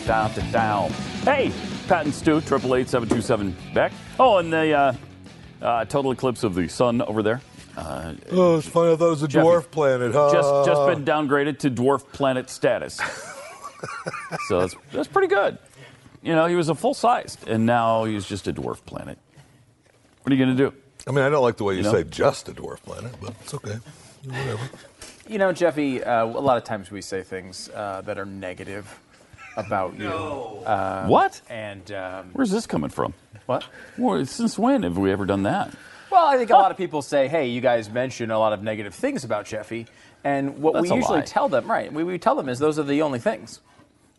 Down, down, down. Hey, Pat and Stu, triple eight seven two seven Beck. Oh, and the uh, uh, total eclipse of the sun over there. Uh, oh, it's funny. I thought it was a Jeffy, dwarf planet. Huh? Just just been downgraded to dwarf planet status. so that's that's pretty good. You know, he was a full sized, and now he's just a dwarf planet. What are you going to do? I mean, I don't like the way you, You know? say just a dwarf planet, but it's okay. Whatever. You know, Jeffy, uh, a lot of times we say things uh, that are negative about you. Uh, What? And um, Where's this coming from? what? Well, since when have we ever done that? Well, I think a lot of people say, "Hey, you guys mention a lot of negative things about Jeffy," and what That's we usually lie. tell them, right? We, we tell them is those are the only things.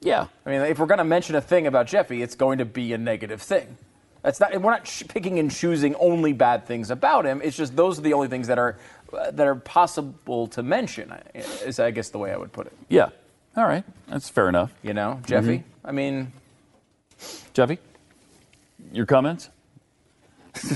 Yeah. I mean, if we're going to mention a thing about Jeffy, it's going to be a negative thing. That's not. We're not sh- picking and choosing only bad things about him. It's just those are the only things that are uh, that are possible to mention. Is I guess the way I would put it. Yeah. All right. That's fair enough. You know, Jeffy. Mm-hmm. I mean, Jeffy, your comments?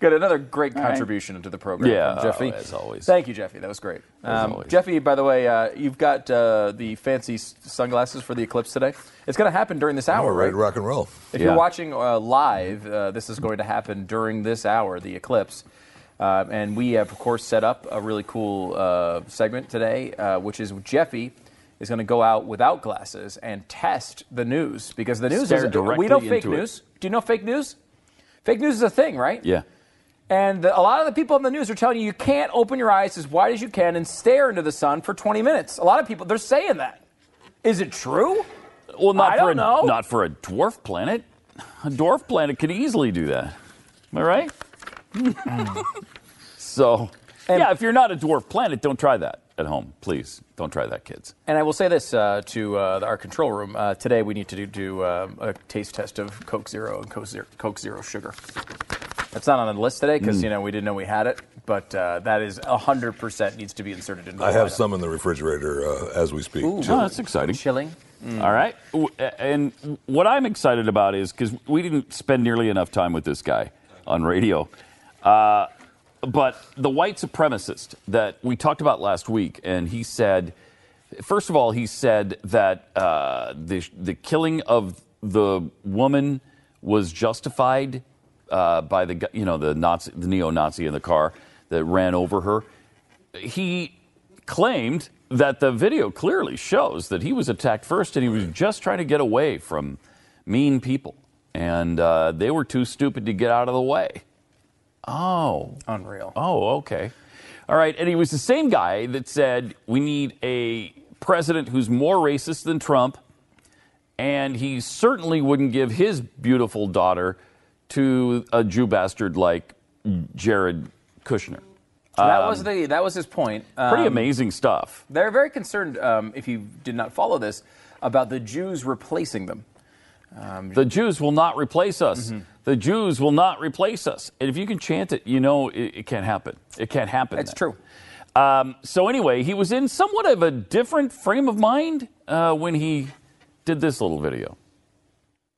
Got another great All right. contribution into the program Yeah, from Jeffy. as always. Thank you, Jeffy. That was great. As Um. Jeffy, by the way, uh, you've got uh, the fancy s- sunglasses for the eclipse today. It's going to happen during this hour, We're ready right? to rock and roll. If Yeah. you're watching uh, live, uh, this is going to happen during this hour, the eclipse. Uh, and we have, of course, set up a really cool uh, segment today, uh, which is Jeffy is going to go out without glasses and test the news because the news Stare is we know fake into it. news. Do you know fake news? Fake news is a thing, right? Yeah. And the, a lot of the people in the news are telling you you can't open your eyes as wide as you can and stare into the sun for 20 minutes. A lot of people they're saying that. Is it true? Well, not I for don't a, know. not for a dwarf planet. A dwarf planet could easily do that. Am I right? so, yeah, if you're not a dwarf planet, don't try that at home, please. Don't try that, kids. And I will say this uh, to uh, our control room. Uh, today we need to do, do um, a taste test of Coke Zero and Coke Zero, Coke Zero Sugar. That's not on the list today because you know we didn't know we had it, but uh, that is 100% needs to be inserted into. I have lineup. some in the refrigerator uh, as we speak. Ooh. Oh, that's exciting. chilling. All right. And what I'm excited about is because we didn't spend nearly enough time with this guy on radio. Uh, but the white supremacist that we talked about last week, and he said, first of all, he said that uh, the, the killing of the woman was justified uh, by the you know the Nazi, the neo-Nazi in the car that ran over her. He claimed that the video clearly shows that he was attacked first and he was just trying to get away from mean people. And uh, they were too stupid to get out of the way. Oh. Unreal. Oh, okay. All right. And he was the same guy that said we need a president who's more racist than Trump. And he certainly wouldn't give his beautiful daughter to a Jew bastard like Jared Kushner. So that Um, was the that was his point. Pretty Um, amazing stuff. They're very concerned, um, if you did not follow this, about the Jews replacing them. The Jews will not replace us. Mm-hmm. The Jews will not replace us. And if you can chant it, you know it, it can't happen. It can't happen. It's then. true. Um, so anyway, he was in somewhat of a different frame of mind uh, when he did this little video.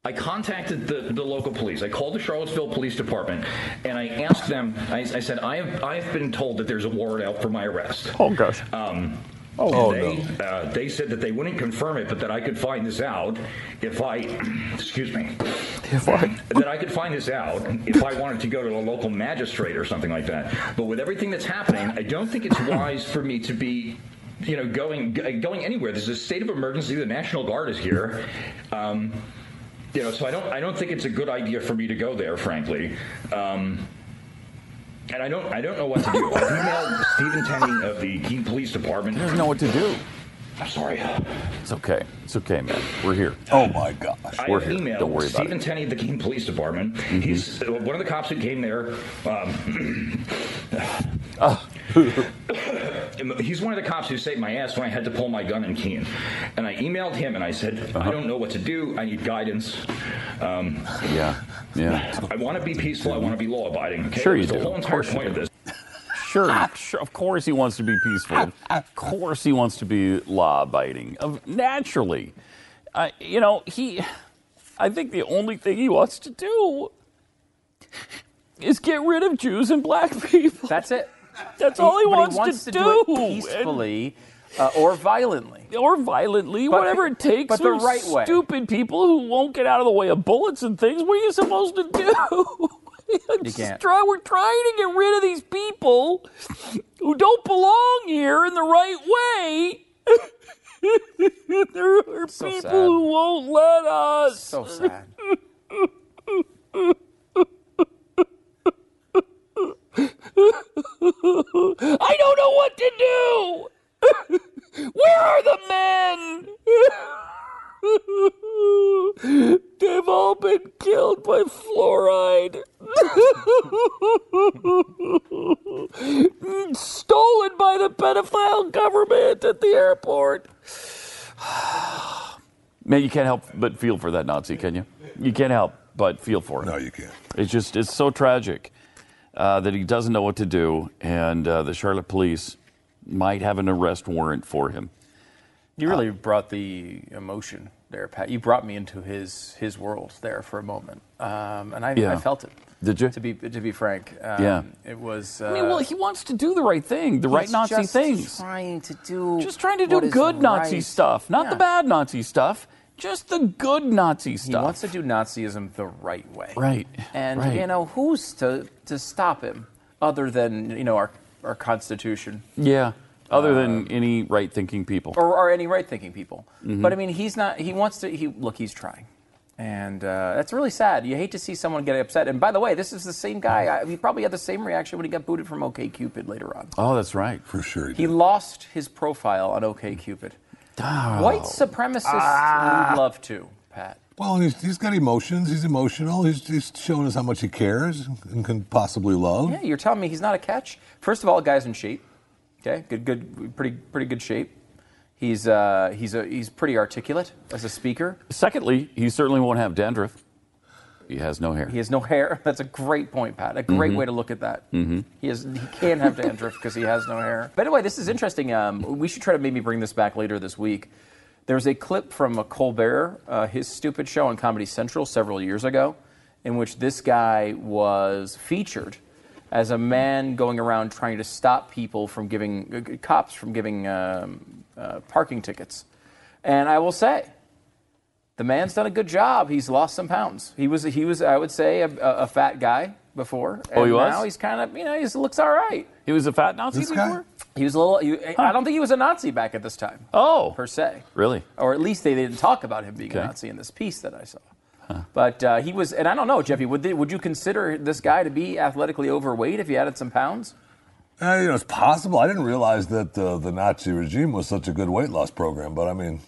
I contacted the, the local police. I called the Charlottesville Police Department and I asked them, I, I said, I have, I have been told that there's a warrant out for my arrest. Oh gosh. Um, Oh, they, uh, they said that they wouldn't confirm it, but that I could find this out if I, excuse me, If I, that I could find this out if I wanted to go to a local magistrate or something like that. But with everything that's happening, I don't think it's wise for me to be, you know, going going anywhere. There's a state of emergency. The National Guard is here. Um, you know, so I don't I don't think it's a good idea for me to go there, frankly. Um, and I don't I don't know what to do. I've emailed Stephen Tenney of the Keene Police Department. he doesn't know what to do. I'm sorry. It's okay. It's okay, man. We're here. Oh my gosh. I We're have here. emailed Don't worry about Stephen it. Mm-hmm. Tenney of the Keene Police Department. He's uh, one of the cops who came there. Um, he's one of the cops who saved my ass when I had to pull my gun in Keene. And I emailed him and I said, Uh-huh. I don't know what to do. I need guidance. Um, Yeah. Yeah. I want to be peaceful. I want to be law abiding. Okay? Sure you That's do. The whole Of entire course you point of this. Sure, sure. Of course, he wants to be peaceful. Of course, he wants to be law-abiding. Of naturally, uh, you know, he. I think the only thing he wants to do is get rid of Jews and black people. That's it. That's all he wants, he wants to, to, do, it peacefully uh, or violently. Or violently, But- whatever it takes. but the right way. Stupid people who won't get out of the way of bullets and things. What are you supposed to do? Try, we're trying to get rid of these people who don't belong here in the right way. there are So people sad. who won't let us. So sad. I don't know what to do. Where are the men? They've all been killed by fluoride. Stolen by the pedophile government at the airport. Man, you can't help but feel for that Nazi, can you? You can't help but feel for him. No, you can't. It's just it's so tragic uh, that he doesn't know what to do, and uh, the Charlotte police might have an arrest warrant for him. You really brought the emotion there, Pat. You brought me into his his world there for a moment, um, and I, Yeah. I felt it. Did you? To be to be frank, um, Yeah. it was. Uh, I mean, well, he wants to do the right thing, the right Nazi just things. Trying to do, Just trying to do what is good Nazi right. stuff, not the bad Nazi stuff. Just the good Nazi stuff. He wants to do Nazism the right way. Right, And right. you know who's to to stop him other than you know our our Constitution yeah. Other than any right-thinking people. or, or any right thinking people. Mm-hmm. But I mean, he's not. He wants to. He look. He's trying. And uh, that's really sad. You hate to see someone get upset. And by the way, this is the same guy. I, he probably had the same reaction when he got booted from OK Cupid later on. oh, that's right. For sure. He lost his profile on OKCupid. White supremacists Ah. would love to, Pat. Well, he's, he's got emotions. He's emotional. He's, he's showing us how much he cares and can possibly love. Yeah, you're telling me he's not a catch? First of all, guy's in shape. Okay, good, good, pretty, pretty good shape. He's uh, he's a, he's pretty articulate as a speaker. Secondly, he certainly won't have dandruff. He has no hair. He has no hair. That's a great point, Pat. A great way to look at that. Mm-hmm. He has he can't have dandruff because he has no hair. By the way, this is interesting. Um, we should try to maybe bring this back later this week. There's a clip from a Colbert, uh, his stupid show on Comedy Central several years ago, in which this guy was featured as a man going around trying to stop people from giving uh, cops from giving um, uh, parking tickets. And I will say, the man's done a good job. He's lost some pounds. He was, he was, I would say, a, a a fat guy before. And Oh, he was? Now he's kind of, you know, he looks all right. He was a fat Nazi This guy? He was a little. He, I don't think he was a Nazi back at this time, Oh, per se. really? Or at least they didn't talk about him being Okay. a Nazi in this piece that I saw. But uh, he was, and I don't know, Jeffy. Would they, would you consider this guy to be athletically overweight if he added some pounds? Uh, you know, it's possible. I didn't realize that uh, the Nazi regime was such a good weight loss program, but I mean,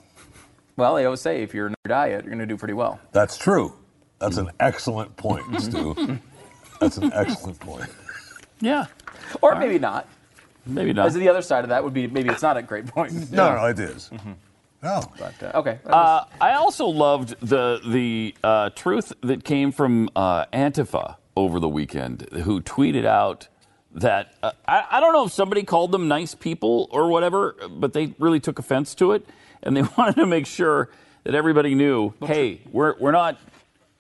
Well, they always say if you're in your diet, you're going to do pretty well. that's true. That's an excellent point, Stu. That's an excellent point. Yeah. Or maybe not. Maybe not. As the other side of that would be maybe it's not a great point. No, no, it is. No. But uh, okay. Uh, I also loved the the uh, truth that came from uh, Antifa over the weekend, who tweeted out that uh, I, I don't know if somebody called them nice people or whatever, but they really took offense to it, and they wanted to make sure that everybody knew, hey, we're we're not.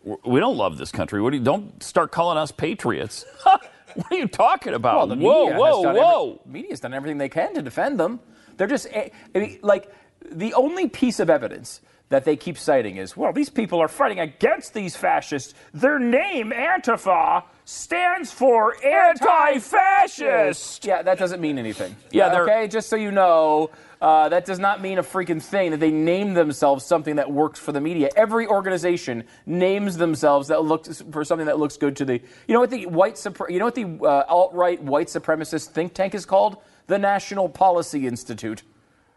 we're- We don't love this country. What do you, don't start calling us patriots. what are you talking about? Well, the whoa, media whoa, has done whoa! Every, media's done everything they can to defend them. They're just eh, I mean, like the only piece of evidence that they keep citing is, well, these people are fighting against these fascists. Their name, Antifa, stands for anti-fascist. Yeah, that doesn't mean anything. Yeah, they're- okay. Just so you know, uh, that does not mean a freaking thing that they name themselves something that works for the media. Every organization names themselves that looks for something that looks good to the. You know what the white You know what the uh, alt-right white supremacist think tank is called? The National Policy Institute.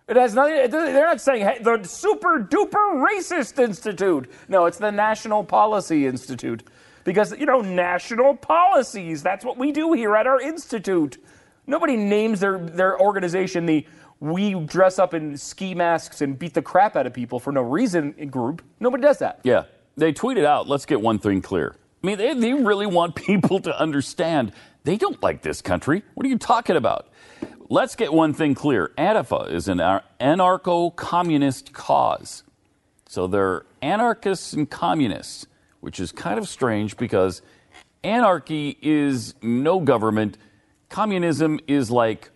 It has nothing. They're not saying hey, the super duper racist institute. No, it's the National Policy Institute because you know national policies. That's what we do here at our institute. Nobody names their their organization the "we dress up in ski masks and beat the crap out of people for no reason" group. Nobody does that. Yeah. They tweeted out, let's get one thing clear. I mean, they, they really want people to understand they don't like this country. What are you talking about? Let's get one thing clear. Antifa is an anarcho communist cause. So they're anarchists and communists, which is kind of strange because anarchy is no government, communism is like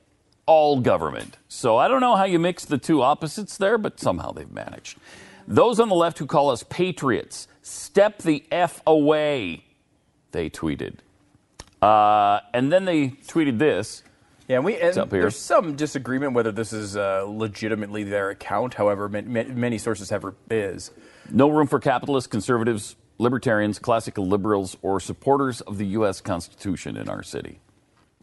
all government. So I don't know how you mix the two opposites there, but somehow they've managed. Those on the left who call us patriots, step the F away, they tweeted. Uh, and then they tweeted this. Yeah, and we and up here? there's some disagreement whether this is uh, legitimately their account. However, ma- ma- many sources have is. No room for capitalists, conservatives, libertarians, classical liberals, or supporters of the U.S. Constitution in our city.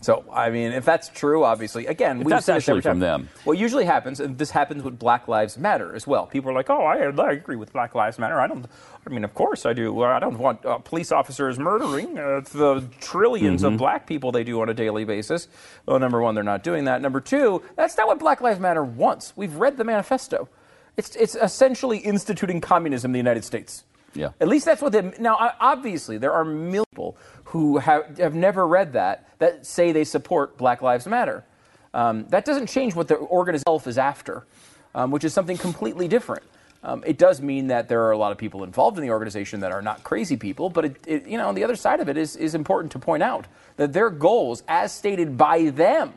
So, I mean, if that's true, obviously, again, we that's see this actually from them. What usually happens, and this happens with Black Lives Matter as well. People are like, "Oh, I, I agree with Black Lives Matter. I don't. I mean, of course I do. I don't want uh, police officers murdering uh, the 10000000000s Mm-hmm. of black people they do on a daily basis." Well, number one, they're not doing that. Number two, that's not what Black Lives Matter wants. We've read the manifesto. It's it's essentially instituting communism in the United States. Yeah. At least that's what they. Now, obviously, there are millions people who have, have never read that that say they support Black Lives Matter. Um, that doesn't change what the organization itself is after, um, which is something completely different. Um, it does mean that there are a lot of people involved in the organization that are not crazy people, but it, it, you know, on the other side of it is, is important to point out that their goals, as stated by them,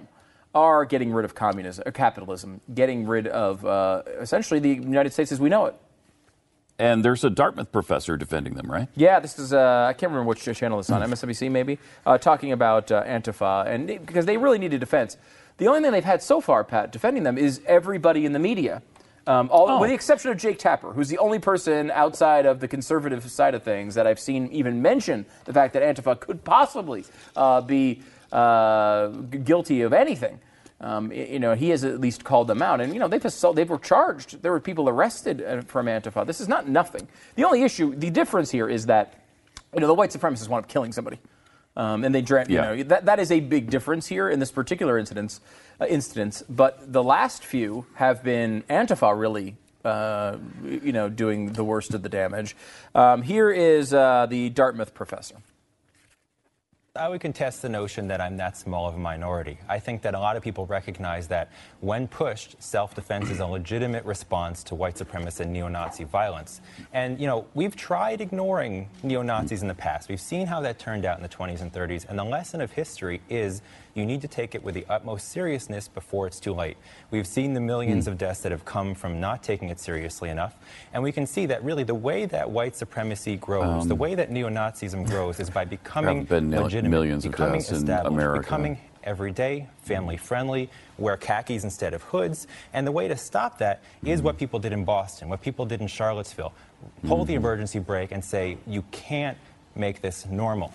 are getting rid of communism, capitalism, getting rid of uh, essentially the United States as we know it. And there's a Dartmouth professor defending them, right? Yeah, this is, uh, I can't remember which channel it's on, MSNBC maybe, uh, talking about uh, Antifa, and they- because they really need a defense. The only thing they've had so far, Pat, defending them is everybody in the media. Um, all, Oh. With the exception of Jake Tapper, who's the only person outside of the conservative side of things that I've seen even mention the fact that Antifa could possibly uh, be uh, g- guilty of anything. Um, you know, he has at least called them out, and you know they've assault, they were charged. There were people arrested uh, from Antifa. This is not nothing. The only issue, the difference here is that you know the white supremacists wound up killing somebody, um, and they dra- Yeah. you know that that is a big difference here in this particular incident. Uh, instance, but the last few have been Antifa really. Uh, you know, doing the worst of the damage. Um, here is uh, the Dartmouth professor. I would contest the notion that I'm that small of a minority. I think that a lot of people recognize that when pushed, self defense is a legitimate response to white supremacist and neo Nazi violence. And, you know, we've tried ignoring neo Nazis in the past. We've seen how that turned out in the 20s and 30s. And the lesson of history is you need to take it with the utmost seriousness before it's too late. We've seen the millions hmm. of deaths that have come from not taking it seriously enough. And we can see that really the way that white supremacy grows, the um, way that neo Nazism grows, is by becoming legitimate, millions of becoming deaths in America. becoming everyday, family friendly, wear khakis instead of hoods. And the way to stop that is what hmm. people did in Boston, what people did in Charlottesville. Pull the hmm. emergency brake and say, you can't make this normal.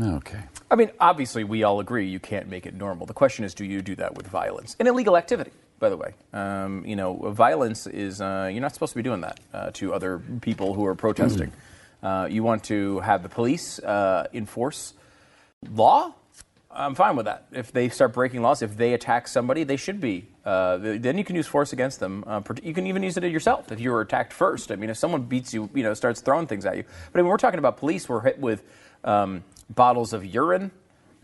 Okay. I mean, obviously, we all agree you can't make it normal. The question is, do you do that with violence? An illegal activity, by the way. Um, you know, violence is, uh, you're not supposed to be doing that uh, to other people who are protesting. uh, you want to have the police uh, enforce law? I'm fine with that. If they start breaking laws, if they attack somebody, they should be. Uh, then you can use force against them. Uh, you can even use it yourself if you were attacked first. I mean, if someone beats you, you know, starts throwing things at you. But when we're talking about police, we're hit with um, bottles of urine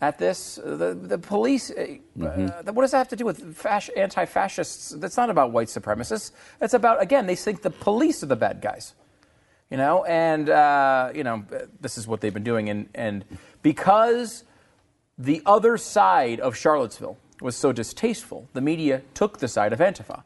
at this. Uh, The, the police, uh, uh, what does that have to do with fasc- anti-fascists? That's not about white supremacists. That's about, again, they think the police are the bad guys you know and uh, you know this is what they've been doing and and because the other side of charlottesville was so distasteful, the media took the side of Antifa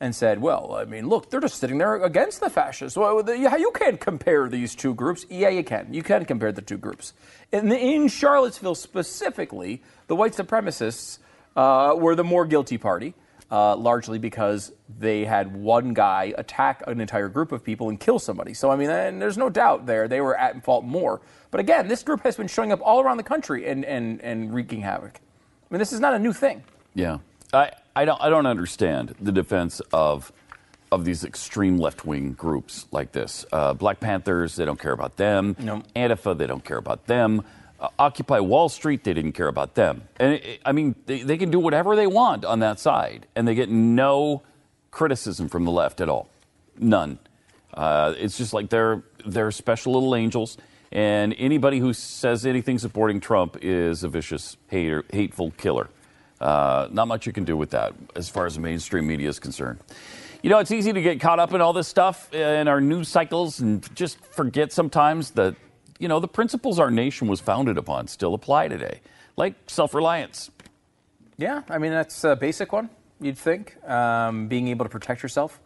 and said, well, I mean, look, they're just sitting there against the fascists. Well, the- you can't compare these two groups. Yeah, you can. You can compare the two groups. In, in Charlottesville specifically, the white supremacists uh, were the more guilty party. Uh, largely because they had one guy attack an entire group of people and kill somebody. So, I mean, and there's no doubt there they were at fault more. But again, this group has been showing up all around the country and, and, and wreaking havoc. I mean, this is not a new thing. Yeah, I, I don't I don't understand the defense of of these extreme left wing groups like this. Uh, Black Panthers, they don't care about them. No. Antifa, they don't care about them. Uh, Occupy Wall Street, they didn't care about them. And it, I mean, they, they can do whatever they want on that side, and they get no criticism from the left at all, none. Uh, it's just like they're they're special little angels. And anybody who says anything supporting Trump is a vicious, hater, hateful killer. Uh, not much you can do with that as far as the mainstream media is concerned. You know, it's easy to get caught up in all this stuff in our news cycles and just forget sometimes that, you know, the principles our nation was founded upon still apply today, like self reliance. Yeah, I mean, that's a basic one, you'd think. Um, being able to protect yourself,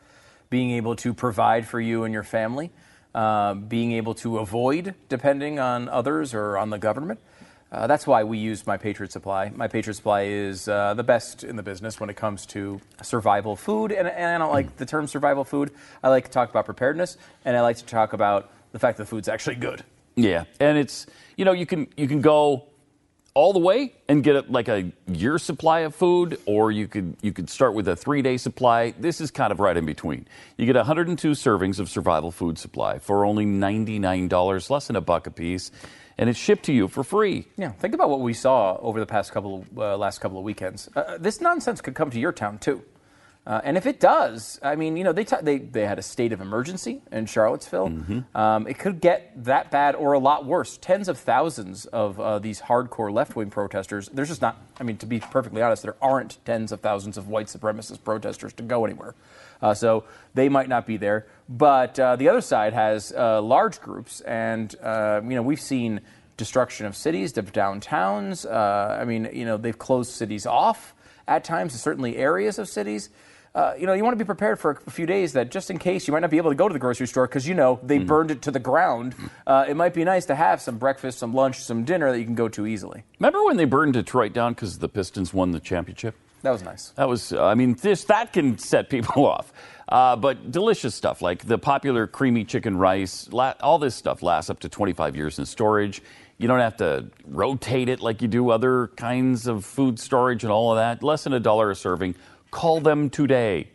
being able to provide for you and your family, uh, being able to avoid depending on others or on the government. Uh, that's why we use My Patriot Supply. My Patriot Supply is uh, the best in the business when it comes to survival food. And, and I don't like the term survival food. I like to talk about preparedness, and I like to talk about the fact that the food's actually good. Yeah, and it's you know you can you can go all the way and get a, like a year supply of food, or you could you could start with a three day supply. This is kind of right in between. You get 102 servings of survival food supply for only $99, less than a buck a piece, and it's shipped to you for free. Yeah, think about what we saw over the past couple uh, last couple of weekends. Uh, this nonsense could come to your town too. Uh, and if it does, I mean, you know, they, t- they, they had a state of emergency in Charlottesville. Um, it could get that bad or a lot worse. Tens of thousands of uh, these hardcore left wing protesters. There's just not, I mean, to be perfectly honest, there aren't tens of thousands of white supremacist protesters to go anywhere. Uh, so they might not be there. But uh, the other side has uh, large groups. And, uh, you know, we've seen destruction of cities, of downtowns. Uh, I mean, you know, they've closed cities off at times, certainly areas of cities. Uh, you know, you want to be prepared for a few days that just in case you might not be able to go to the grocery store because you know they burned it to the ground. Uh, it might be nice to have some breakfast, some lunch, some dinner that you can go to easily. Remember when they burned Detroit down because the Pistons won the championship? That was nice. That was, I mean, this that can set people off. Uh, but delicious stuff like the popular creamy chicken rice, la- all this stuff lasts up to 25 years in storage. You don't have to rotate it like you do other kinds of food storage and all of that. Less than a dollar a serving. Call them today.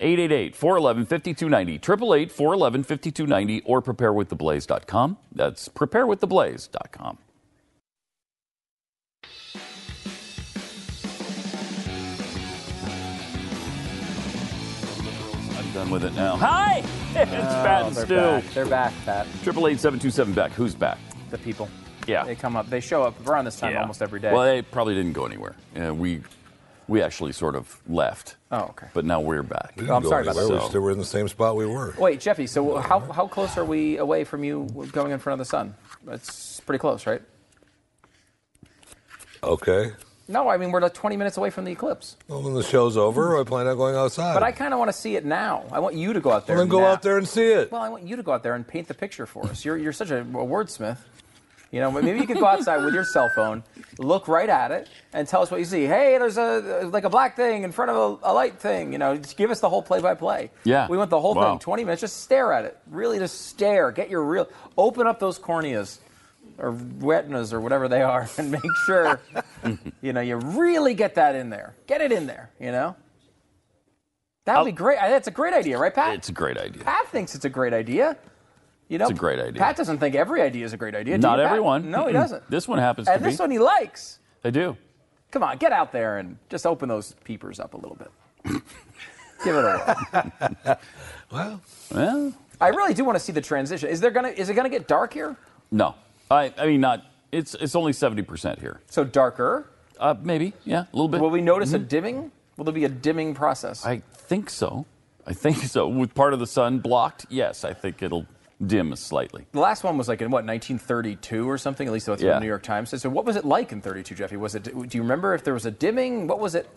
888 411 5290, 888 411 5290, or preparewiththeblaze.com. That's preparewiththeblaze.com. I'm done with it now. Hi! It's Pat and Oh, they're Stu. back. They're back, Pat. Triple eight seven two seven back. Who's back? The people. Yeah. They come up. They show up around this time almost every day. Well, they probably didn't go anywhere. Uh, we we actually sort of left. Oh, okay. But now we're back. We didn't Oh, I'm go sorry about anywhere. that. We still were in the same spot we were. Wait, Jeffy. So how how close are we away from you going in front of the sun? It's pretty close, right? Okay. No, I mean we're like 20 minutes away from the eclipse. Well, when the show's over, I plan on going outside. But I kind of want to see it now. I want you to go out there. well, then go now. out there and see it. Well, I want you to go out there and paint the picture for us. You're, you're such a, a wordsmith. You know, maybe you could go outside with your cell phone, look right at it, and tell us what you see. Hey, there's a like a black thing in front of a, a light thing. You know, just give us the whole play-by-play. Yeah. we want the whole Wow. thing. 20 minutes. Just stare at it. Really, just stare. Get your real. Open up those corneas, or retinas, or whatever they are, and make sure, you know, you really get that in there. Get it in there. You know. That would be great. That's a great idea, right, Pat? It's a great idea. Pat thinks it's a great idea. You know, It's a great idea. Pat doesn't think every idea is a great idea. do Not you, Pat? everyone. No, he doesn't. This one happens to be. and this be. one he likes. I do. Come on, get out there and just open those peepers up a little bit. Give it a whirl. Well, Well, I really do want to see the transition. Is there gonna is it gonna get dark here? no. I, I mean, not. It's it's only seventy percent here. So darker. Uh, maybe. Yeah, a little bit. Will we notice a dimming? Will there be a dimming process? I think so. I think so. With part of the sun blocked, yes, I think it'll dim slightly. The last one was like in what 1932 or something. At least that's what Yeah. the New York Times said. So what was it like in 32, Jeffy? Was it? Do you remember if there was a dimming? What was it?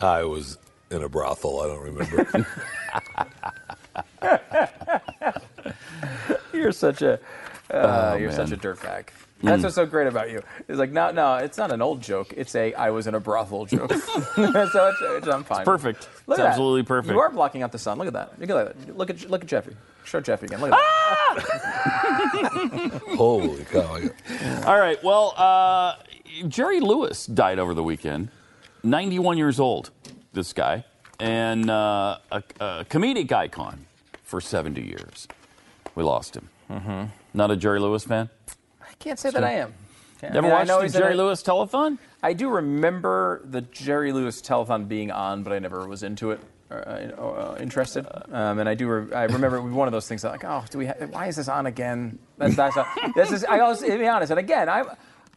I was in a brothel. I don't remember. You're such a uh, you're man. such a dirtbag. That's what's so great about you. It's like no, no, it's not an old joke. It's a I was in a brothel joke. so it's, it's, I'm fine. Perfect. Look it's at that. absolutely perfect. You are blocking out the sun. Look at that. Look at that. Look at look at Jeffy. Show Jeffy again. Look at that. Holy cow! All right. Well, uh, Jerry Lewis died over the weekend. 91 years old, this guy, and uh, a, a comedic icon for 70 years. We lost him. Mm-hmm. Not a Jerry Lewis fan. Can't say that I am. Never mean, watched know the Jerry a- Lewis telethon? I do remember the Jerry Lewis telethon being on, but I never was into it. Uh, uh, interested, um, and I do. Re- I remember it was one of those things that like, oh, do we? Ha- why is this on again? That's that's. this is. I always to be honest, and again, I,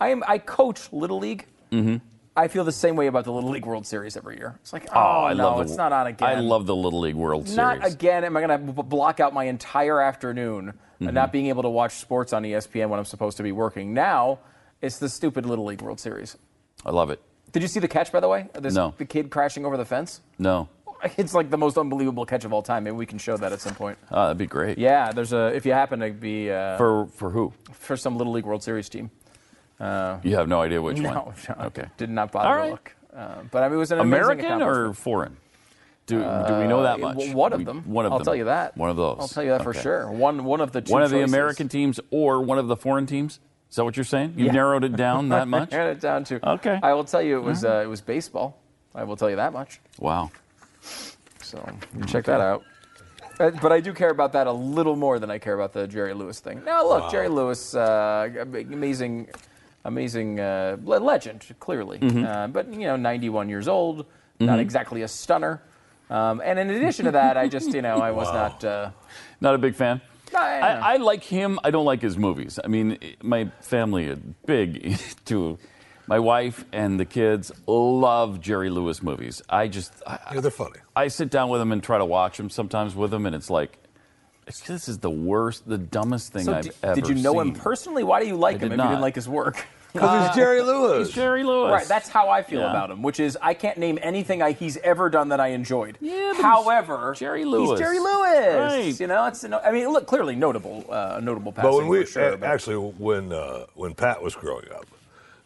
I am. I coach little league. Mm-hmm. I feel the same way about the Little League World Series every year. It's like, oh, I no, love the, it's not on again. I love the Little League World Not Series. Not again. Am I going to b- block out my entire afternoon Mm-hmm. and not being able to watch sports on ESPN when I'm supposed to be working? Now, it's the stupid Little League World Series. I love it. Did you see the catch, by the way? This, No. The kid crashing over the fence? No. It's like the most unbelievable catch of all time. Maybe we can show that at some point. Oh, that'd be great. Yeah, there's a. If you happen to be uh, for, For for some Little League World Series team. You have no idea which No, one. no, Okay. did not bother All to look. Uh, but I mean, it was an American or foreign? Do, do we know that Uh, much? w- One of We- them. One of I'll them. tell you that. One of those. I'll tell you that for sure. One one of the two. One of the. American teams or one of the foreign teams? Is that what you're saying? You Yeah. narrowed it down that much? Narrowed it down to. Okay. I will tell you, it was uh, it was baseball. I will tell you that much. Wow. So you check that out. Uh, But I do care about that a little more than I care about the Jerry Lewis thing. Now, look, Jerry Lewis, uh, amazing, amazing uh, legend, clearly. Mm-hmm. Uh, but you know, 91 years old, not exactly a stunner. Um, and in addition to that, I just, you know, I was not. Uh, Not a big fan. I- I, I like him. I don't like his movies. I mean, my family is big to. My wife and the kids love Jerry Lewis movies. I just, I, yeah, they're funny. I sit down with them and try to watch them sometimes with them, and it's like, it's, this is the worst, the dumbest thing so I've did, ever did you know seen. him personally? Why do you like I him did if you didn't like his work? Because he's Jerry Lewis. It's Jerry Lewis. Right, that's how I feel Yeah. about him, which is I can't name anything I, he's ever done that I enjoyed. Yeah, but he's However, Jerry Lewis. He's Jerry Lewis. Right. You know, it's no, I mean, look, clearly notable, uh, notable passing But when we sure. a- but- actually when uh, when Pat was growing up,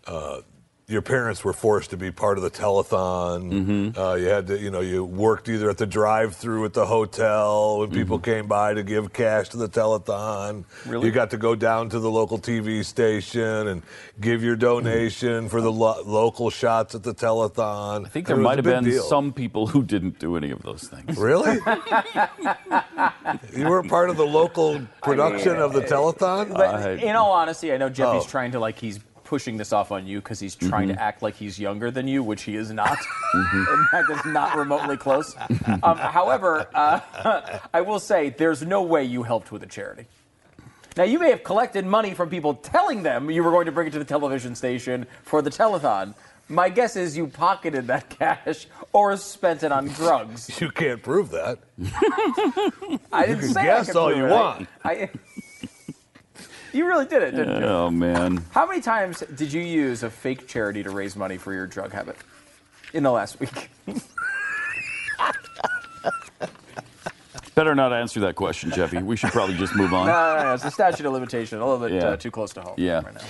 uh, your parents were forced to be part of the telethon. Mm-hmm. Uh, you had to, you know, you worked either at the drive-through at the hotel when people Mm-hmm. came by to give cash to the telethon. Really? You got to go down to the local TV station and give your donation for the lo- local shots at the telethon. I think there It was might have been deal. some people who didn't do any of those things. Really? you weren't part of the local production of the telethon? but I- in all honesty, I know Jeffy's Oh. trying to like he's pushing this off on you because he's trying Mm-hmm. to act like he's younger than you, which he is not. and that is not remotely close. Um, however, uh, I will say there's no way you helped with a charity. Now, you may have collected money from people telling them you were going to bring it to the television station for the telethon. My guess is you pocketed that cash or spent it on drugs. you can't prove that. I didn't can say I guess could all prove you it. want. I, you really did it, didn't you? Oh man. How many times did you use a fake charity to raise money for your drug habit in the last week? Better not answer that question, Jeffy. We should probably just move on. No, no, no, it's the statute of limitation, a little bit Yeah. uh, too close to home Yeah. right now.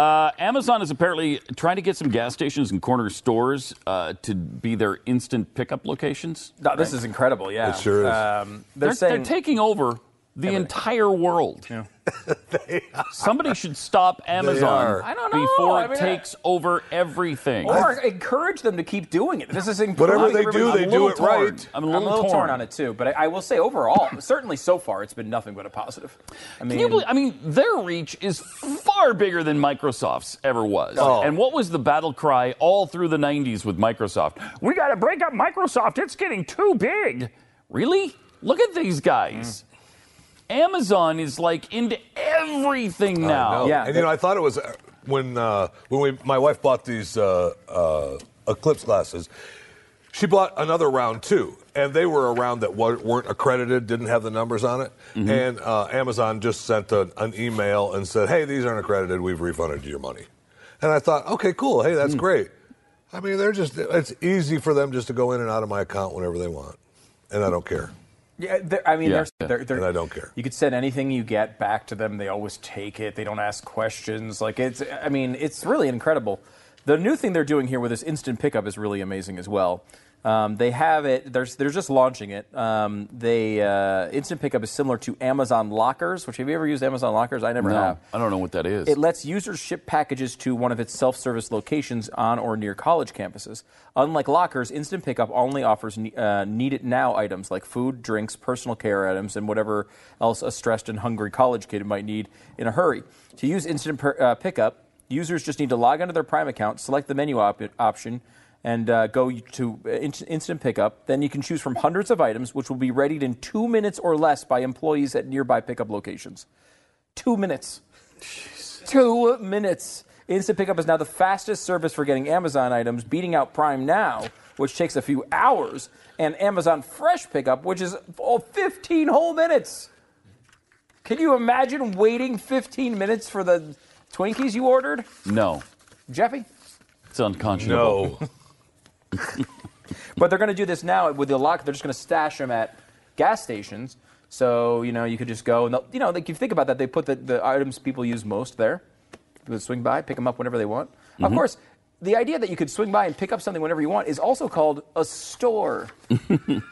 Uh, Amazon is apparently trying to get some gas stations and corner stores uh, to be their instant pickup locations. No, this is incredible. Yeah, It sure is. Um, they're, They're, saying they're taking over the entire world. Somebody should stop Amazon are. I don't know. before I it mean, takes over everything. or encourage them to keep doing it. This is incredible. Whatever they do, they I'm a do it torn. right. I'm a I'm little, a little torn. torn on it too, but I, I will say overall, certainly so far, it's been nothing but a positive. I mean, Can you believe, I mean, their reach is far bigger than Microsoft's ever was. Oh. And what was the battle cry all through the 90s with Microsoft? We got to break up Microsoft. It's getting too big. Really? Look at these guys. Amazon is like into everything I now. know. Yeah. and you know, I thought it was uh, when uh, when we my wife bought these uh, uh, Eclipse glasses. she bought another round too, and they were a round that wa- weren't accredited, didn't have the numbers on it, Mm-hmm. and uh, Amazon just sent a, an email and said, "Hey, these aren't accredited. We've refunded you your money." And I thought, "Okay, cool. Hey, that's great." I mean, they're just—it's easy for them just to go in and out of my account whenever they want, and I don't care. Yeah, I mean, Yeah, They're, they're, they're, And I don't care. You could send anything you get back to them. They always take it. They don't ask questions. Like it's, I mean, it's really incredible. The new thing they're doing here with this instant pickup is really amazing as well. Um, they have it. They're, they're just launching it. Um, they uh, instant pickup is similar to Amazon Lockers. Which have you ever used Amazon Lockers? I never No, have. I don't know what that is. It lets users ship packages to one of its self service locations on or near college campuses. Unlike lockers, Instant Pickup only offers ne- uh, need it now items like food, drinks, personal care items, and whatever else a stressed and hungry college kid might need in a hurry. To use Instant per- uh, Pickup, users just need to log into their Prime account, select the menu op- option, and uh, go to uh, in- Instant Pickup. Then you can choose from hundreds of items, which will be readied in two minutes or less by employees at nearby pickup locations. Two minutes. Two minutes. Instant Pickup is now the fastest service for getting Amazon items, beating out Prime Now, which takes a few hours, and Amazon Fresh Pickup, which is oh, 15 whole minutes. Can you imagine waiting 15 minutes for the Twinkies you ordered? no, Jeffy? it's unconscionable. No, But they're going to do this now with the lock. They're just going to stash them at gas stations. So, you know, you could just go and, they'll- you know, like if you think about that, they put the, the items people use most there. People could swing by, pick them up whenever they want. Of mm-hmm. course, the idea that you could swing by and pick up something whenever you want is also called a store. the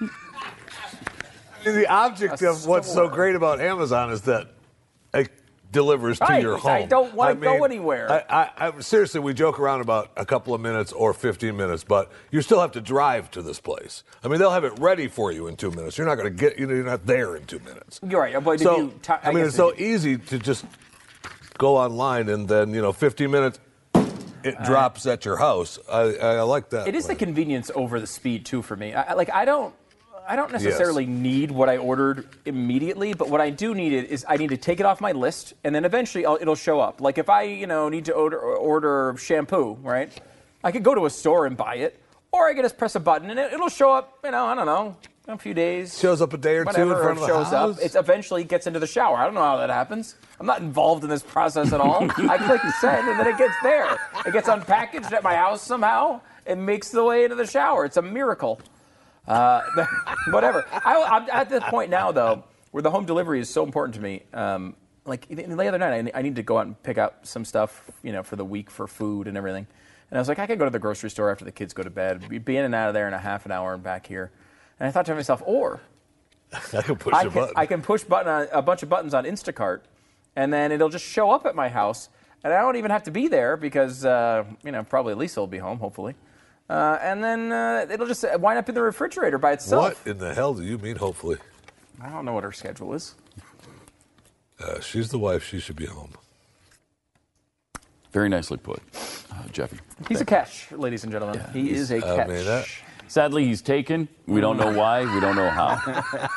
object A of what's so great about Amazon is that it delivers to your your I don't wanna go anywhere. I, I, I, seriously, we joke around about a couple of minutes or 15 minutes, but you still have to drive to this place. I mean, they'll have it ready for you in two minutes. You're not going to get, you know, you're not there in two minutes. You're right. But So, I mean, it's so easy to just go online and then, you know, 15 minutes, it uh, drops at your house. I, I like that. It is the convenience over the speed too for me. I, I- like I don't, I don't necessarily need what I ordered immediately, but what I do need it is I need to take it off my list, and then eventually I'll, it'll show up. Like if I, you know, need to order, order shampoo, right? I could go to a store and buy it, or I could just press a button and it, it'll show up. You know, I don't know, in a few days. Shows up a day or two in front of the shows house. up, it eventually gets into the shower. I don't know how that happens. I'm not involved in this process at all. I click send, and then it gets there. It gets unpackaged at my house somehow. It makes the way into the shower. It's a miracle. Uh, whatever. I, I'm at the point now, though, where the home delivery is so important to me. Um, like the the other night, I, I need to go out and pick up some stuff, you know, for the week for food and everything. And I was like, I could go to the grocery store after the kids go to bed, be- in and out of there in a half an hour and back here. And I thought to myself, or I can push I a can, button. I can push button on, a bunch of buttons on Instacart, and then it'll just show up at my house, and I don't even have to be there because uh, you know probably Lisa will be home, hopefully, uh, and then uh, it'll just wind up in the refrigerator by itself. what in the hell do you mean, hopefully? I don't know what her schedule is. Uh, she's the wife. She should be home. Very nicely put, uh, Jeffy. He's a catch, ladies and gentlemen. he is a I catch. mean, that- Sadly, he's taken. We don't know why. We don't know how.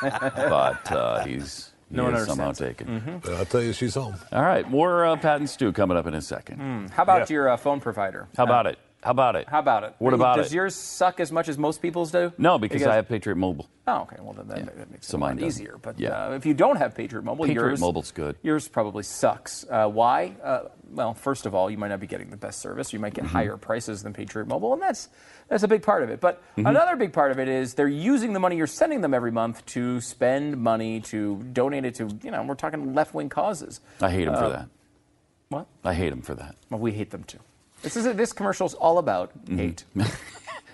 but uh, he's he No is somehow understands. taken. But I'll tell you, she's home. All right, more uh, Pat and Stu coming up in a second. How about Yeah. your uh, phone provider? How about it? How about it? How about it? What about Does it? yours suck as much as most people's do? No, because I have Patriot Mobile. Oh, okay. Well, then that, that makes So it mine easier. But Yeah. uh, if you don't have Patriot Mobile, Patriot yours, Mobile's good. Yours probably sucks. Uh, why? Uh, well, first of all, you might not be getting the best service. You might Mm-hmm. get higher prices than Patriot Mobile, and that's that's a big part of it. But Mm-hmm. another big part of it is they're using the money you're sending them every month to spend money to donate it to you know we're talking left wing causes. I hate him for Uh, that. What? I hate them for that. Well, we hate them too. This is this commercial's all about Mm-hmm. hate.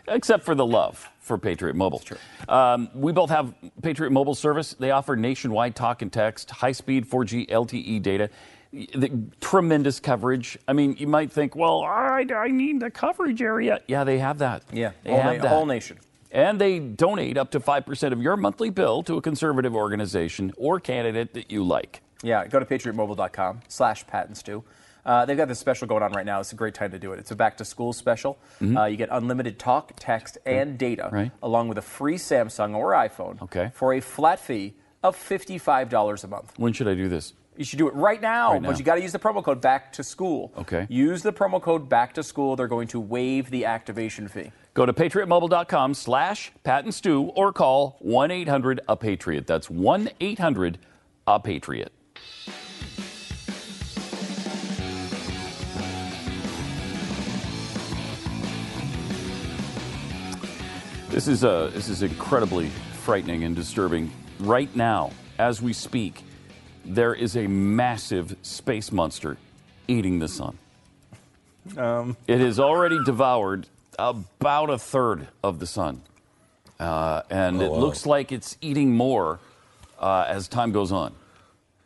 Except for the love for Patriot Mobile. Um, we both have Patriot Mobile service. They offer nationwide talk and text, high speed 4G LTE data, the tremendous coverage. I mean, you might think, well, I, I need the coverage area. Yeah, they have that. Yeah, they whole, have na- that. whole nation. And they donate up to 5% of your monthly bill to a conservative organization or candidate that you like. Yeah, go to patriotmobile.com slash Pat and Stu. Uh, they've got this special going on right now. It's a great time to do it. It's a back to school special. Uh, you get unlimited talk, text, and data, Mm-hmm. Right. along with a free Samsung or iPhone Okay. for a flat fee of $55 a month. When should I do this? You should do it right now, Right now. but you got to use the promo code back to school. Okay. Use the promo code back to school. They're going to waive the activation fee. Go to patriotmobile.com slash Pat and Stu or call 1 800 A Patriot. That's 1 800 A Patriot. This is, uh, this is incredibly frightening and disturbing. Right now, as we speak, there is a massive space monster eating the sun. Um. It has already devoured about a third of the sun. Uh, and it wow. looks like it's eating more uh, as time goes on.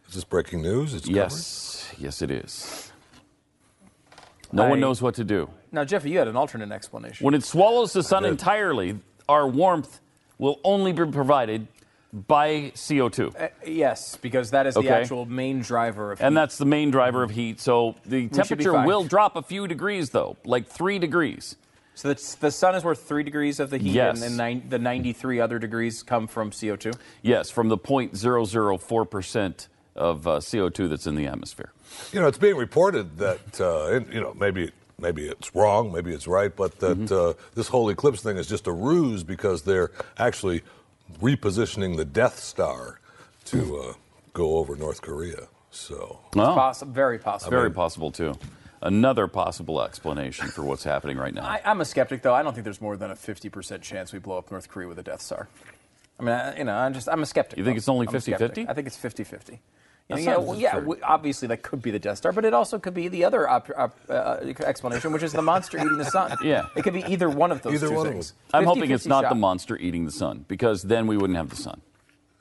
Is this breaking news? It's Yes, yes, it is. No one knows what to do. Now, Jeffy, you had an alternate explanation. When it swallows the sun entirely, our warmth will only be provided by CO2. Uh, yes, because that is Okay. the actual main driver of And that's the main driver of heat. So the should temperature will drop a few degrees, though, like three degrees. So the, the sun is worth three degrees of the heat, Yes. and then nine, the 93 other degrees come from CO2. Yes, from the 0.004% of uh, CO2 that's in the atmosphere. You know, it's being reported that uh, and, you know maybe maybe it's wrong, maybe it's right, but that Mm-hmm. uh, this whole eclipse thing is just a ruse because they're actually repositioning the Death Star to uh, go over North Korea. So Well, Poss- very possible. very possible, too. Another possible explanation for what's happening right now. I, I'm a skeptic, though. I don't think there's more than a 50% chance we blow up North Korea with a Death Star. I mean, I, you know, I'm just I'm a skeptic. You think though. it's only I'm a skeptic. 50-50? I think it's 50-50. You know, yeah, well, yeah we- obviously that could be the Death Star, but it also could be the other op- op- uh, explanation, which is the monster eating the sun. Yeah. it could be either one of those Either two one of things. I'm hoping it's 50-50 not shot. the monster eating the sun, because then we wouldn't have the sun.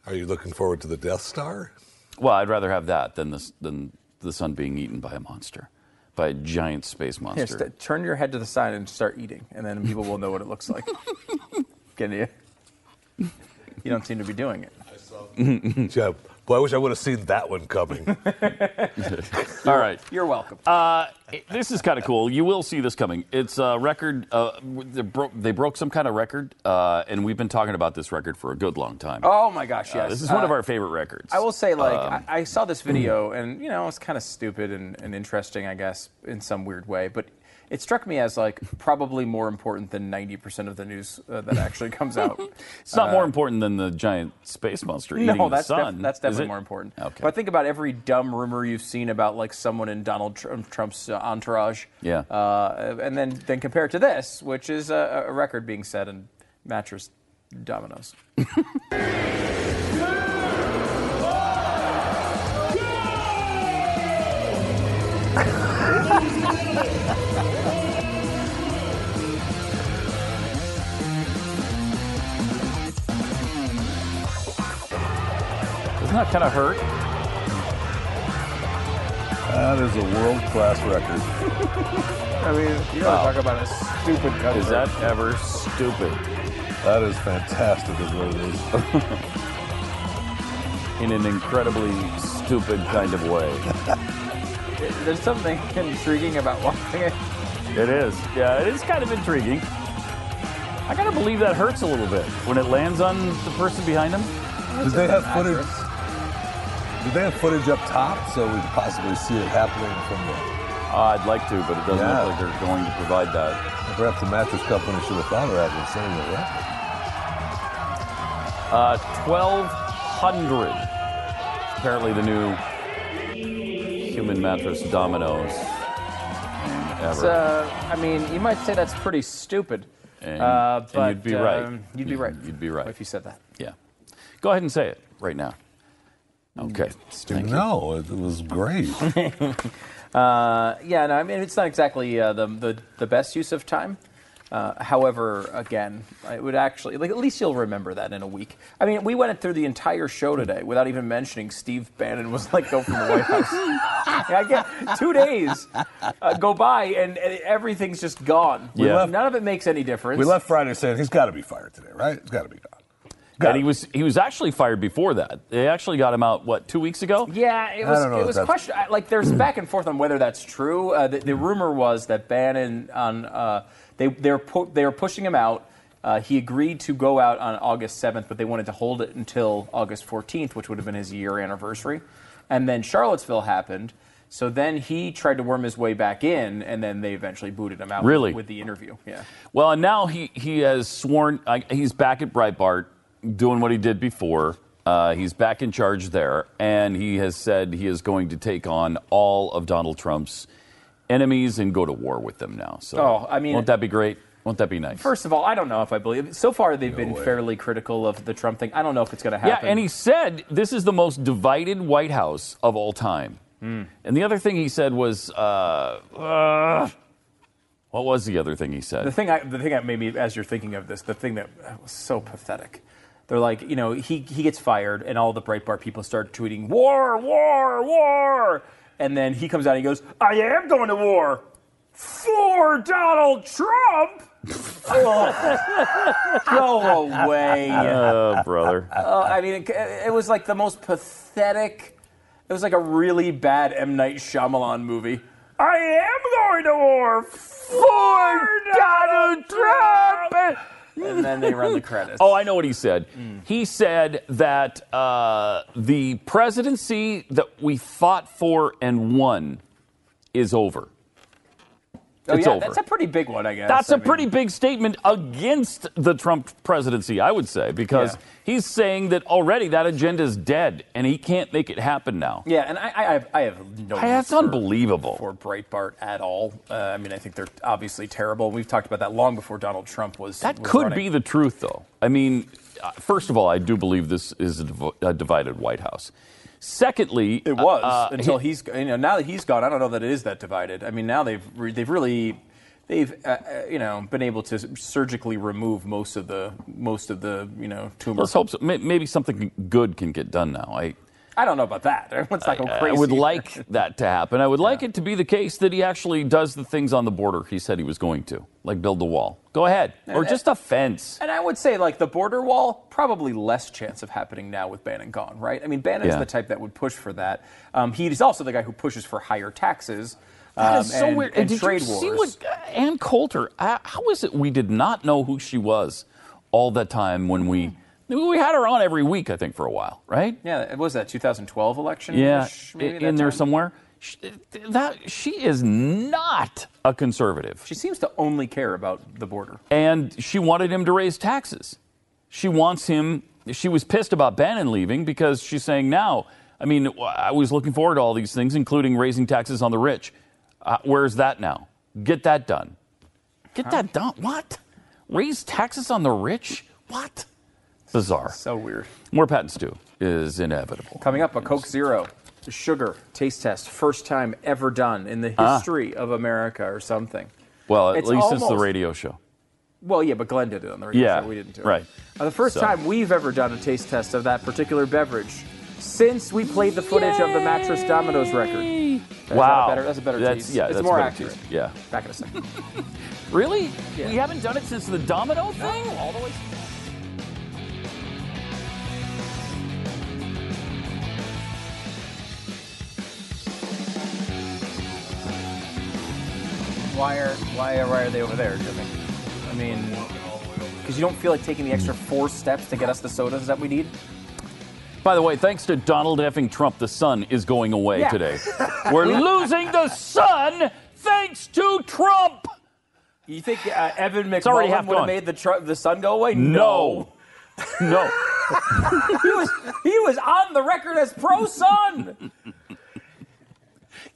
are you looking forward to the Death Star? Well, I'd rather have that than the, than the sun being eaten by a monster, by a giant space Here, monster. st- turn your head to the side and start eating, and then people will know what it looks like. Can you? You don't seem to be doing it. Yeah, boy, I wish I would have seen that one coming. All right. You're welcome. Uh, it- this is kind of cool. You will see this coming. It's a record. Uh, they, broke, they broke some kind of record, uh, and we've been talking about this record for a good long time. oh my gosh, Uh, yes. this is one of Uh, our favorite records. I will say, like, Um, I, I saw this video, and you know, it's kind of stupid and, and interesting, I guess, in some weird way. But it struck me as like probably more important than ninety percent of the news uh, that actually comes out. It's not more important than the giant space monster eating uh, no, the that's def- sun. that's definitely more important. Okay. But think about every dumb rumor you've seen about like someone in Donald Trump, Trump's uh, entourage. Yeah. Uh, and then then compare it to this, which is a, a record being set in mattress dominoes. Doesn't that kind of hurt? that is a world class record. I mean, you want to talk about a stupid cover. Is that ever stupid? That is fantastic, is what it is. In an incredibly stupid kind of way. There's something intriguing about watching it. It is. Yeah, it is kind of intriguing. I gotta believe that hurts a little bit when it lands on the person behind them. Did they have footage? Did they have footage up top so we could possibly see it happening from the? Uh, I'd like to, but it doesn't Yeah. look like they're going to provide that. Perhaps the mattress company should have thought of that when sending it. Right? Uh, 1,200. Apparently, the new human mattress dominoes. Ever. uh, I mean, you might say that's pretty stupid. And- uh, and but you'd be right. um, You'd be right. You'd be right. if you said that. yeah. Go ahead and say it right now. Okay. Thank. No, it, it was great. Uh, yeah, no, I mean it's not exactly uh, the, the the best use of time. Uh, however, again, it would actually like at least you'll remember that in a week. I mean, we went through the entire show today without even mentioning Steve Bannon was let go from the White House. I get two days uh, go by and, and everything's just gone. We left- None of it makes any difference. we left Friday saying he's got to be fired today, right? He's got to be gone. And he was he was actually fired before that. They actually got him out what two weeks ago. Yeah, it I was. don't know It was question. Like, there's back and forth on whether that's true. Uh, the, the rumor was that Bannon on uh, they they're pu- they were pushing him out. Uh, he agreed to go out on August 7th, but they wanted to hold it until August 14th, which would have been his year anniversary. and then Charlottesville happened. So then he tried to worm his way back in, and then they eventually booted him out Really? with, with the interview. Yeah. Well, and now he, he has sworn, uh, he's back at Breitbart doing what he did before. Uh, he's back in charge there, and he has said he is going to take on all of Donald Trump's enemies and go to war with them now. So, Oh, I mean- won't that be great? Won't that be nice? First of all, I don't know if I believe. So far, they've been fairly critical of the Trump thing. I don't know if it's going to happen. yeah, and he said this is the most divided White House of all time. Hmm. And the other thing he said was, uh, uh, what was the other thing he said? The thing, I, the thing that made me, as you're thinking of this, the thing that was so pathetic. They're like, you know, he he gets fired, and all the Breitbart people start tweeting, "War, war, war," and then he comes out and he goes, "I am going to war for Donald Trump." Oh, go away. oh, brother. Uh, I mean, it, it was like the most pathetic. It was like a really bad M Night Shyamalan movie. I am going to war for Donald Trump. And then they run the credits. Oh, I know what he said. Hmm. He said that uh, the presidency that we fought for and won is over. Oh, it's yeah, over. that's a pretty big one, I guess. That's a a pretty big statement against the Trump presidency, I would say, because Yeah. he's saying that already that agenda is dead and he can't make it happen now. Yeah, and I, I have, I have no. Hey, that's for- unbelievable. for Breitbart at all. Uh, I mean, I think they're obviously terrible. We've talked about that long before Donald Trump was. That was could running. be the truth, though. I mean, uh, first of all, I do believe this is a, div- a divided White House. Secondly, It was uh, until he- he's you know now that he's gone. I don't know that it is that divided. I mean, now they've re- they've really they've uh, uh, you know been able to surgically remove most of the most of the you know tumor. Let's hope so. Maybe something good can get done now. I, I don't know about that. Let's not go I crazy. would like that to happen. I would like it to be the case that he actually does the things on the border he said he was going to, like build the wall. Go ahead, or just a fence. And I would say, like, the border wall, probably less chance of happening now with Bannon gone, right? I mean, Bannon's Yeah. the type that would push for that. Um, he's also the guy who pushes for higher taxes. That um, is so and, weird. And did trade you wars. see what uh, Ann Coulter? Uh, how is it we did not know who she was all that time when we we had her on every week? I think for a while, right? yeah, it was that 2012 election. Yeah, maybe in that there somewhere. She, that she is not a conservative, She seems to only care about the border. and she wanted him to raise taxes. She wants him. She was pissed about Bannon leaving because she's saying now. I mean, I was looking forward to all these things, including raising taxes on the rich. Uh, where's that now? Get that done. Get that done. What? Raise taxes on the rich? What? Bizarre. So weird. More patents too is inevitable. Coming up, a Coke Zero sugar taste test, first time ever done in the Ah. history of America or something. Well, at It's least since the radio show. Well, yeah, but Glenn did it on the radio Yeah, show. We didn't do it. right. Uh, the first So- time we've ever done a taste test of that particular beverage since we played the footage of the Mattress Dominoes record. That's wow, a better, that's a better That's- tease. Yeah, it's that's more accurate. tease. Yeah. Back in a second. Really? Yeah. We haven't done it since the domino thing? all the way. Why are why are, why are they over there, Jimmy? I mean, because you don't feel like taking the extra four steps to get us the sodas that we need. By the way, thanks to Donald effing Trump, the sun is going away Yeah. today. We're losing the sun thanks to Trump. You think uh, Evan already McMullin would have made the tr- the sun go away? No. No. he was he was on the record as pro sun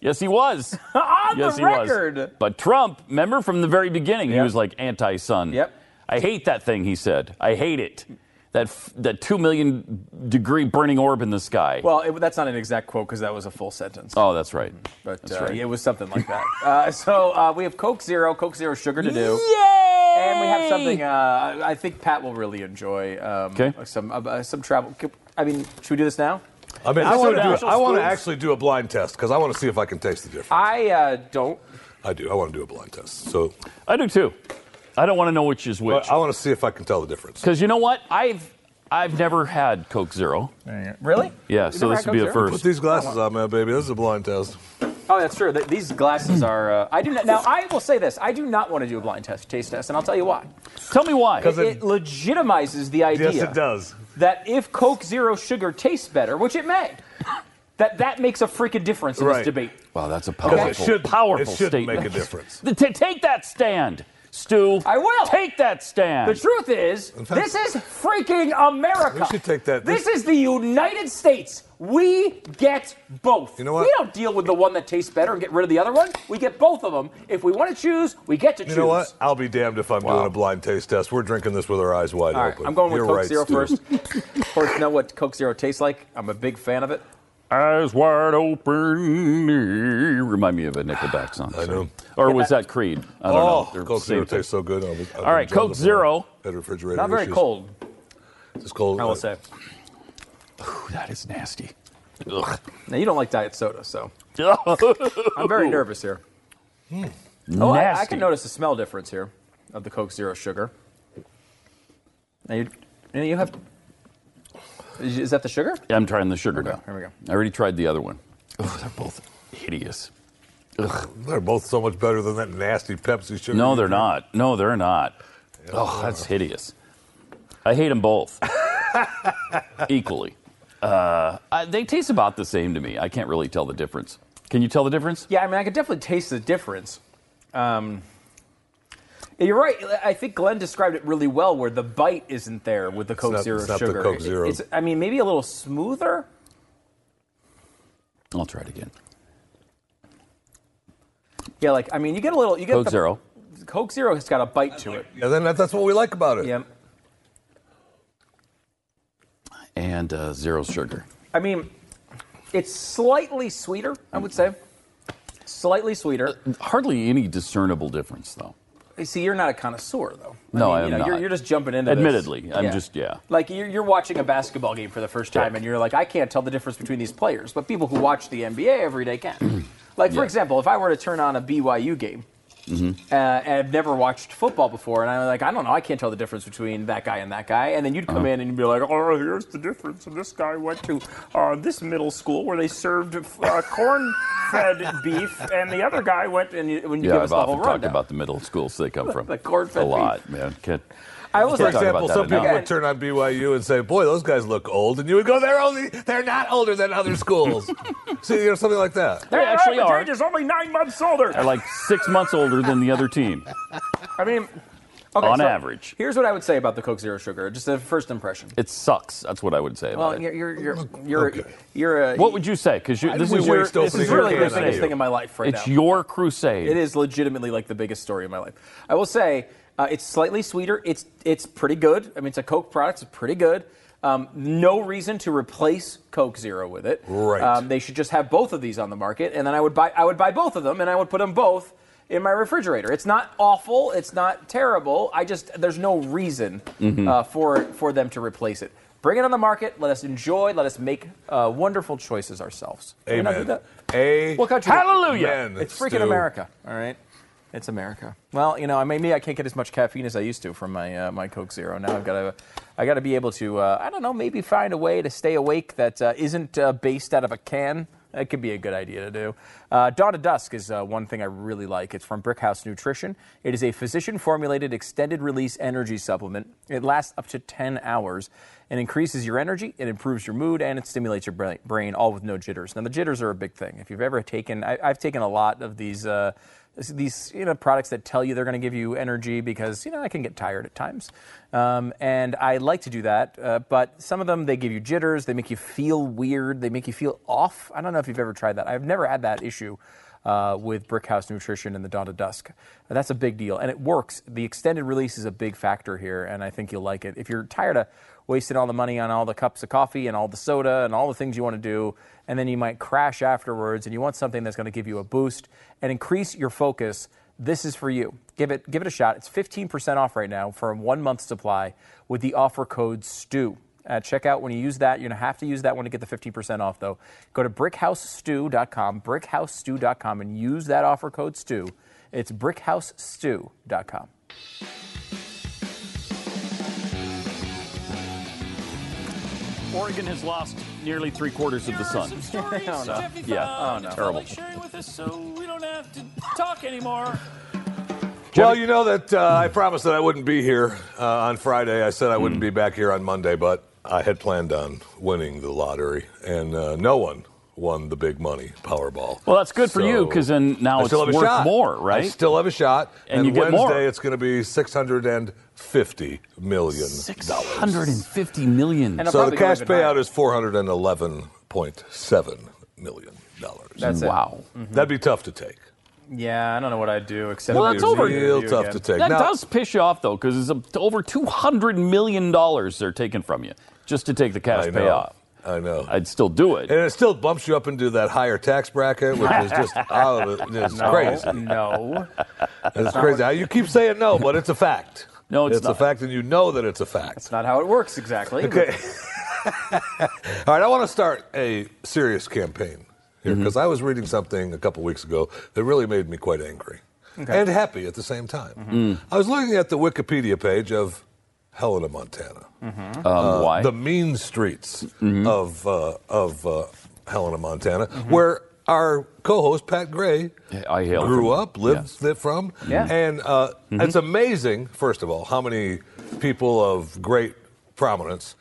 Yes, he was. on Yes, the he record. was. But Trump, remember from the very beginning, he was like anti-sun. Yep. I hate that thing. He said, "I hate it." That f- that two million degree burning orb in the sky. Well, it, that's not an exact quote because that was a full sentence. oh, that's right. but that's uh, right. it was something like that. Uh, so uh, we have Coke Zero, Coke Zero Sugar to do. Yay! And we have something uh, I think Pat will really enjoy. Um, Okay. Some uh, some travel. I mean, should we do this now? I mean, I want to do. national I want to actually do a blind test because I want to see if I can taste the difference. I uh, don't. I do. I want to do a blind test. So I do too. I don't want to know which is which. but I want to see if I can tell the difference. Because you know what? I've I've never had Coke Zero. Really? Yeah, You've so never this had would be Coke a Zero? Put first. these glasses on, man, baby. This is a blind test. Oh, that's true. Th- These glasses are. Uh, I do not, now. I will say this: I do not want to do a blind test, taste test, and I'll tell you why. Tell me why. It, it legitimizes the idea Yes, it does. That if Coke Zero Sugar tastes better, which it may, that that makes a freaking difference in Right. this debate. Wow, that's a powerful, it should powerful it should statement. make a difference. The- ta- take that stand, Stu. I will. Take that stand. The truth is, fact- this is freaking America. We should take that- This, this- is the United States. We get both. You know what? We don't deal with the one that tastes better and get rid of the other one. We get both of them. If we want to choose, we get to You choose. You know what? I'll be damned if I'm Wow. doing a blind taste test. We're drinking this with our eyes wide All right, open. I'm going with You're Coke right, Zero Stu. first. of course, know what Coke Zero tastes like. I'm a big fan of it. Eyes wide open. Remind me of a Nickelback song. I sorry. know. Or was that Creed? I don't Oh, know. They're Coke the Zero same tastes so good. I'll be- I've All right, Coke. Zero. Had refrigerator Not very issues. cold, It's cold. I will say. Ooh, that is nasty. Ugh. Now you don't like diet soda, so I'm very nervous here. Hmm. Oh, I, I can notice the smell difference here of the Coke Zero sugar. Now you, you have. Is is that the sugar? I'm trying the sugar Okay, now. here we go. I already tried the other one. Oh, they're both hideous. Ugh. They're both so much better than that nasty Pepsi sugar. No, they're drink. not. No, they're not. Oh, that's hideous. I hate them both equally. Uh, I, they taste about the same to me. I can't really tell the difference. Can you tell the difference? Yeah, I mean, I could definitely taste the difference. Um, yeah, you're right. I think Glenn described it really well, where the bite isn't there with the Coke not- Zero it's not the sugar. Coke Zero. It's, I mean, maybe a little smoother. I'll try it again. Yeah, like I mean, you get a little. You get Coke the, Zero. Coke Zero has got a bite to it. Yeah, then that's what we like about it. Yeah. and uh, zero sugar. I mean, it's slightly sweeter, I would say. Slightly sweeter. Hardly any discernible difference, though. See, you're not a connoisseur, though. No, mean, I am you know, not. You're, you're just jumping into this. Admittedly, I'm just- yeah. Like you're, you're watching a basketball game for the first time, Yeah. and you're like, I can't tell the difference between these players, but people who watch the NBA every day can. like for Yeah. example, if I were to turn on a BYU game. Mm-hmm. Uh, and I've never watched football before, and I'm like, I don't know, I can't tell the difference between that guy and that guy. And then you'd Uh-huh. come in and you'd be like, Oh, here's the difference. And this guy went to uh, this middle school where they served uh, corn-fed beef, and the other guy went and you, when you Yeah, give I've us the whole often talked rundown. about the middle schools they come from. The corn-fed A lot, man. Can't, I always For Can't like talk example, some people would turn on BYU and say, "Boy, those guys look old," and you would go, "They're only they're not older than other schools." See, you know, something like that. They actually are. is only nine months older. They're like six months older than the other team. I mean, okay, On so average. Here's what I would say about the Coke Zero Sugar, just a first impression. It sucks. That's what I would say Well, about you're you're you're, you're, Okay. you're a, What would you say? Because Why this is your, this is really the biggest thing in my life right it's now. It's your crusade. It is legitimately like the biggest story of my life. I will say uh, it's slightly sweeter. It's it's pretty good. I mean, it's a Coke product. It's pretty good. Um, no reason to replace Coke Zero with it. Right. Um, they should just have both of these on the market, and then I would buy I would buy both of them, and I would put them both in my refrigerator. It's not awful. It's not terrible. I just there's no reason Mm-hmm. uh, for for them to replace it. Bring it on the market. Let us enjoy. Let us make uh, wonderful choices ourselves. Can we not do Amen. A What country? Hallelujah. It's freaking. America. All right. It's America. Well, you know, maybe I can't get as much caffeine as I used to from my uh, my Coke Zero. Now I've got to, I got to be able to, uh, I don't know, maybe find a way to stay awake that uh, isn't uh, based out of a can. That could be a good idea to do. Uh, Dawn to Dusk is uh, one thing I really like. It's from Brickhouse Nutrition. It is a physician formulated extended release energy supplement. It lasts up to 10 hours and increases your energy, it improves your mood, and it stimulates your brain, all with no jitters. Now, the jitters are a big thing. If you've ever taken, I, I've taken a lot of these. Uh, these you know products that tell you they're going to give you energy because you know I can get tired at times, um, and I like to do that. Uh, but some of them they give you jitters, they make you feel weird, they make you feel off. I don't know if you've ever tried that. I've never had that issue uh, with Brickhouse Nutrition and the Dawn to Dusk. That's a big deal, and it works. The extended release is a big factor here, and I think you'll like it. If you're tired of wasting all the money on all the cups of coffee and all the soda and all the things you want to do, and then you might crash afterwards, and you want something that's going to give you a boost and increase your focus. This is for you. Give it, give it a shot. It's 15% off right now for a one month supply with the offer code STEW. Uh, At checkout, when you use that, you're going to have to use that one to get the 15% off, though. Go to brickhousestew.com, brickhousestew.com, and use that offer code STEW. It's brickhousestew.com. Oregon has lost nearly three quarters of the sun. Oh, no. Yeah, Oh, no. terrible. so we don't have to talk anymore. Well, you know that uh, I promised that I wouldn't be here uh, on Friday. I said I Hmm. wouldn't be back here on Monday, but I had planned on winning the lottery, and uh, no one won the big money Powerball. Well, that's good for you because then now I it's still have a worth shot. more, I right? still have a shot. And you get Wednesday, more. it's going to be six hundred and fifty million Six dollars. hundred and fifty million. And So the probably go cash even higher. payout is four hundred and eleven point seven million dollars. That's it. wow. Mm-hmm. That'd be tough to take. Yeah, I don't know what I'd do except Well, That'd that's over. real tough again. to take. That Now- does piss you off though, because it's a, over two hundred million dollars they're taking from you just to take the cash I know. payout. I know. I'd still do it. and it still bumps you up into that higher tax bracket, which is just out of it. It's crazy. No. It's crazy. You keep saying no, but it's a fact. No, it's a not. fact, and you know that it's a fact. That's not how it works exactly. Okay. All right, I want to start a serious campaign here Mm-hmm. because I was reading something a couple weeks ago that really made me quite angry and happy at the same time. Mm-hmm. I was looking at the Wikipedia page of Helena, Montana, um, uh, why? the mean streets Mm-hmm. of uh, of uh, Helena, Montana, where our co-host Pat Gray I grew from. up, lived from, Yeah. and uh, Mm-hmm. it's amazing. First of all, how many people of great prominence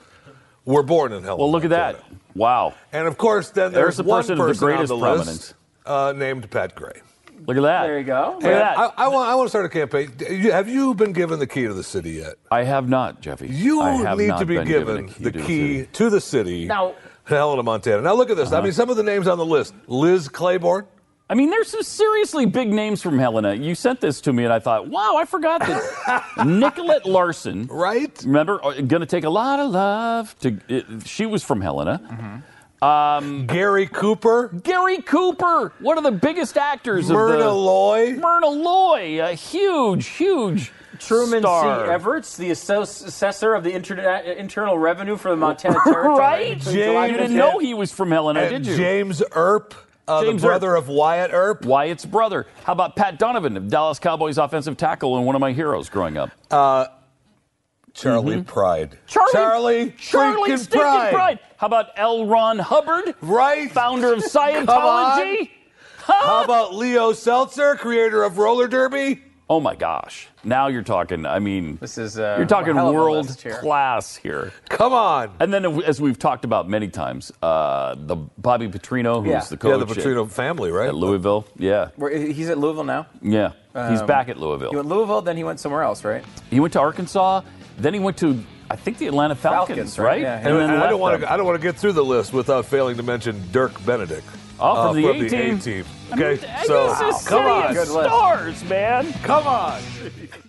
were born in Helena. well, look at that. Wow. And of course, then There's there's, a one person of the person greatest the list, prominence. uh, named Pat Gray. Look at that. There you go. Look at that. I, I, want, I want to start a campaign. Have you been given the key to the city yet? I have not, Jeffy. You need to be been given, given the to key city. to the city. Now- Helena, Montana. Now look at this. I mean, some of the names on the list: Liz Claiborne. I mean, there's some seriously big names from Helena. You sent this to me, and I thought, wow, I forgot that. Nicolette Larson. Right? Remember, going to take a lot of love. To it, she was from Helena. Mm-hmm. Gary Cooper, Gary Cooper, one of the biggest actors Myrna of the Loy. Myrna Loy, a huge, huge Truman star. C. Everts, the asso- assessor of the interna- internal revenue for the Montana Territory. right? between July You didn't know he was from Helena, and did you? James Earp, uh, James the brother of Wyatt Earp. Wyatt's brother. How about Pat Donovan, of Dallas Cowboys offensive tackle and one of my heroes growing up? Charley Pride. Charley, Charley, Charley freaking Pride. Pride. How about L. Ron Hubbard, Right? founder of on. Scientology? How about Leo Seltzer, creator of roller derby? Oh my gosh! Now you're talking. I mean, This is, uh, you're talking hell of world list here. class here. Come on. And then, as we've talked about many times, uh, the Bobby Petrino, who's Yeah. the Yeah, coach the at- Petrino family, right? at Louisville. Yeah, Where- He's at Louisville now. yeah. He's Um, back at Louisville. He went Louisville, then he went somewhere else, right? He went to Arkansas. Then he went to, I think, the Atlanta Falcons, Falcons, right? right? Yeah. And, then and I don't want to. I don't want to get through the list without failing to mention Dirk Benedict. Oh, from the uh, A team. A-team. I mean, Okay, so guess it's come on, Good list. stars, man. come on.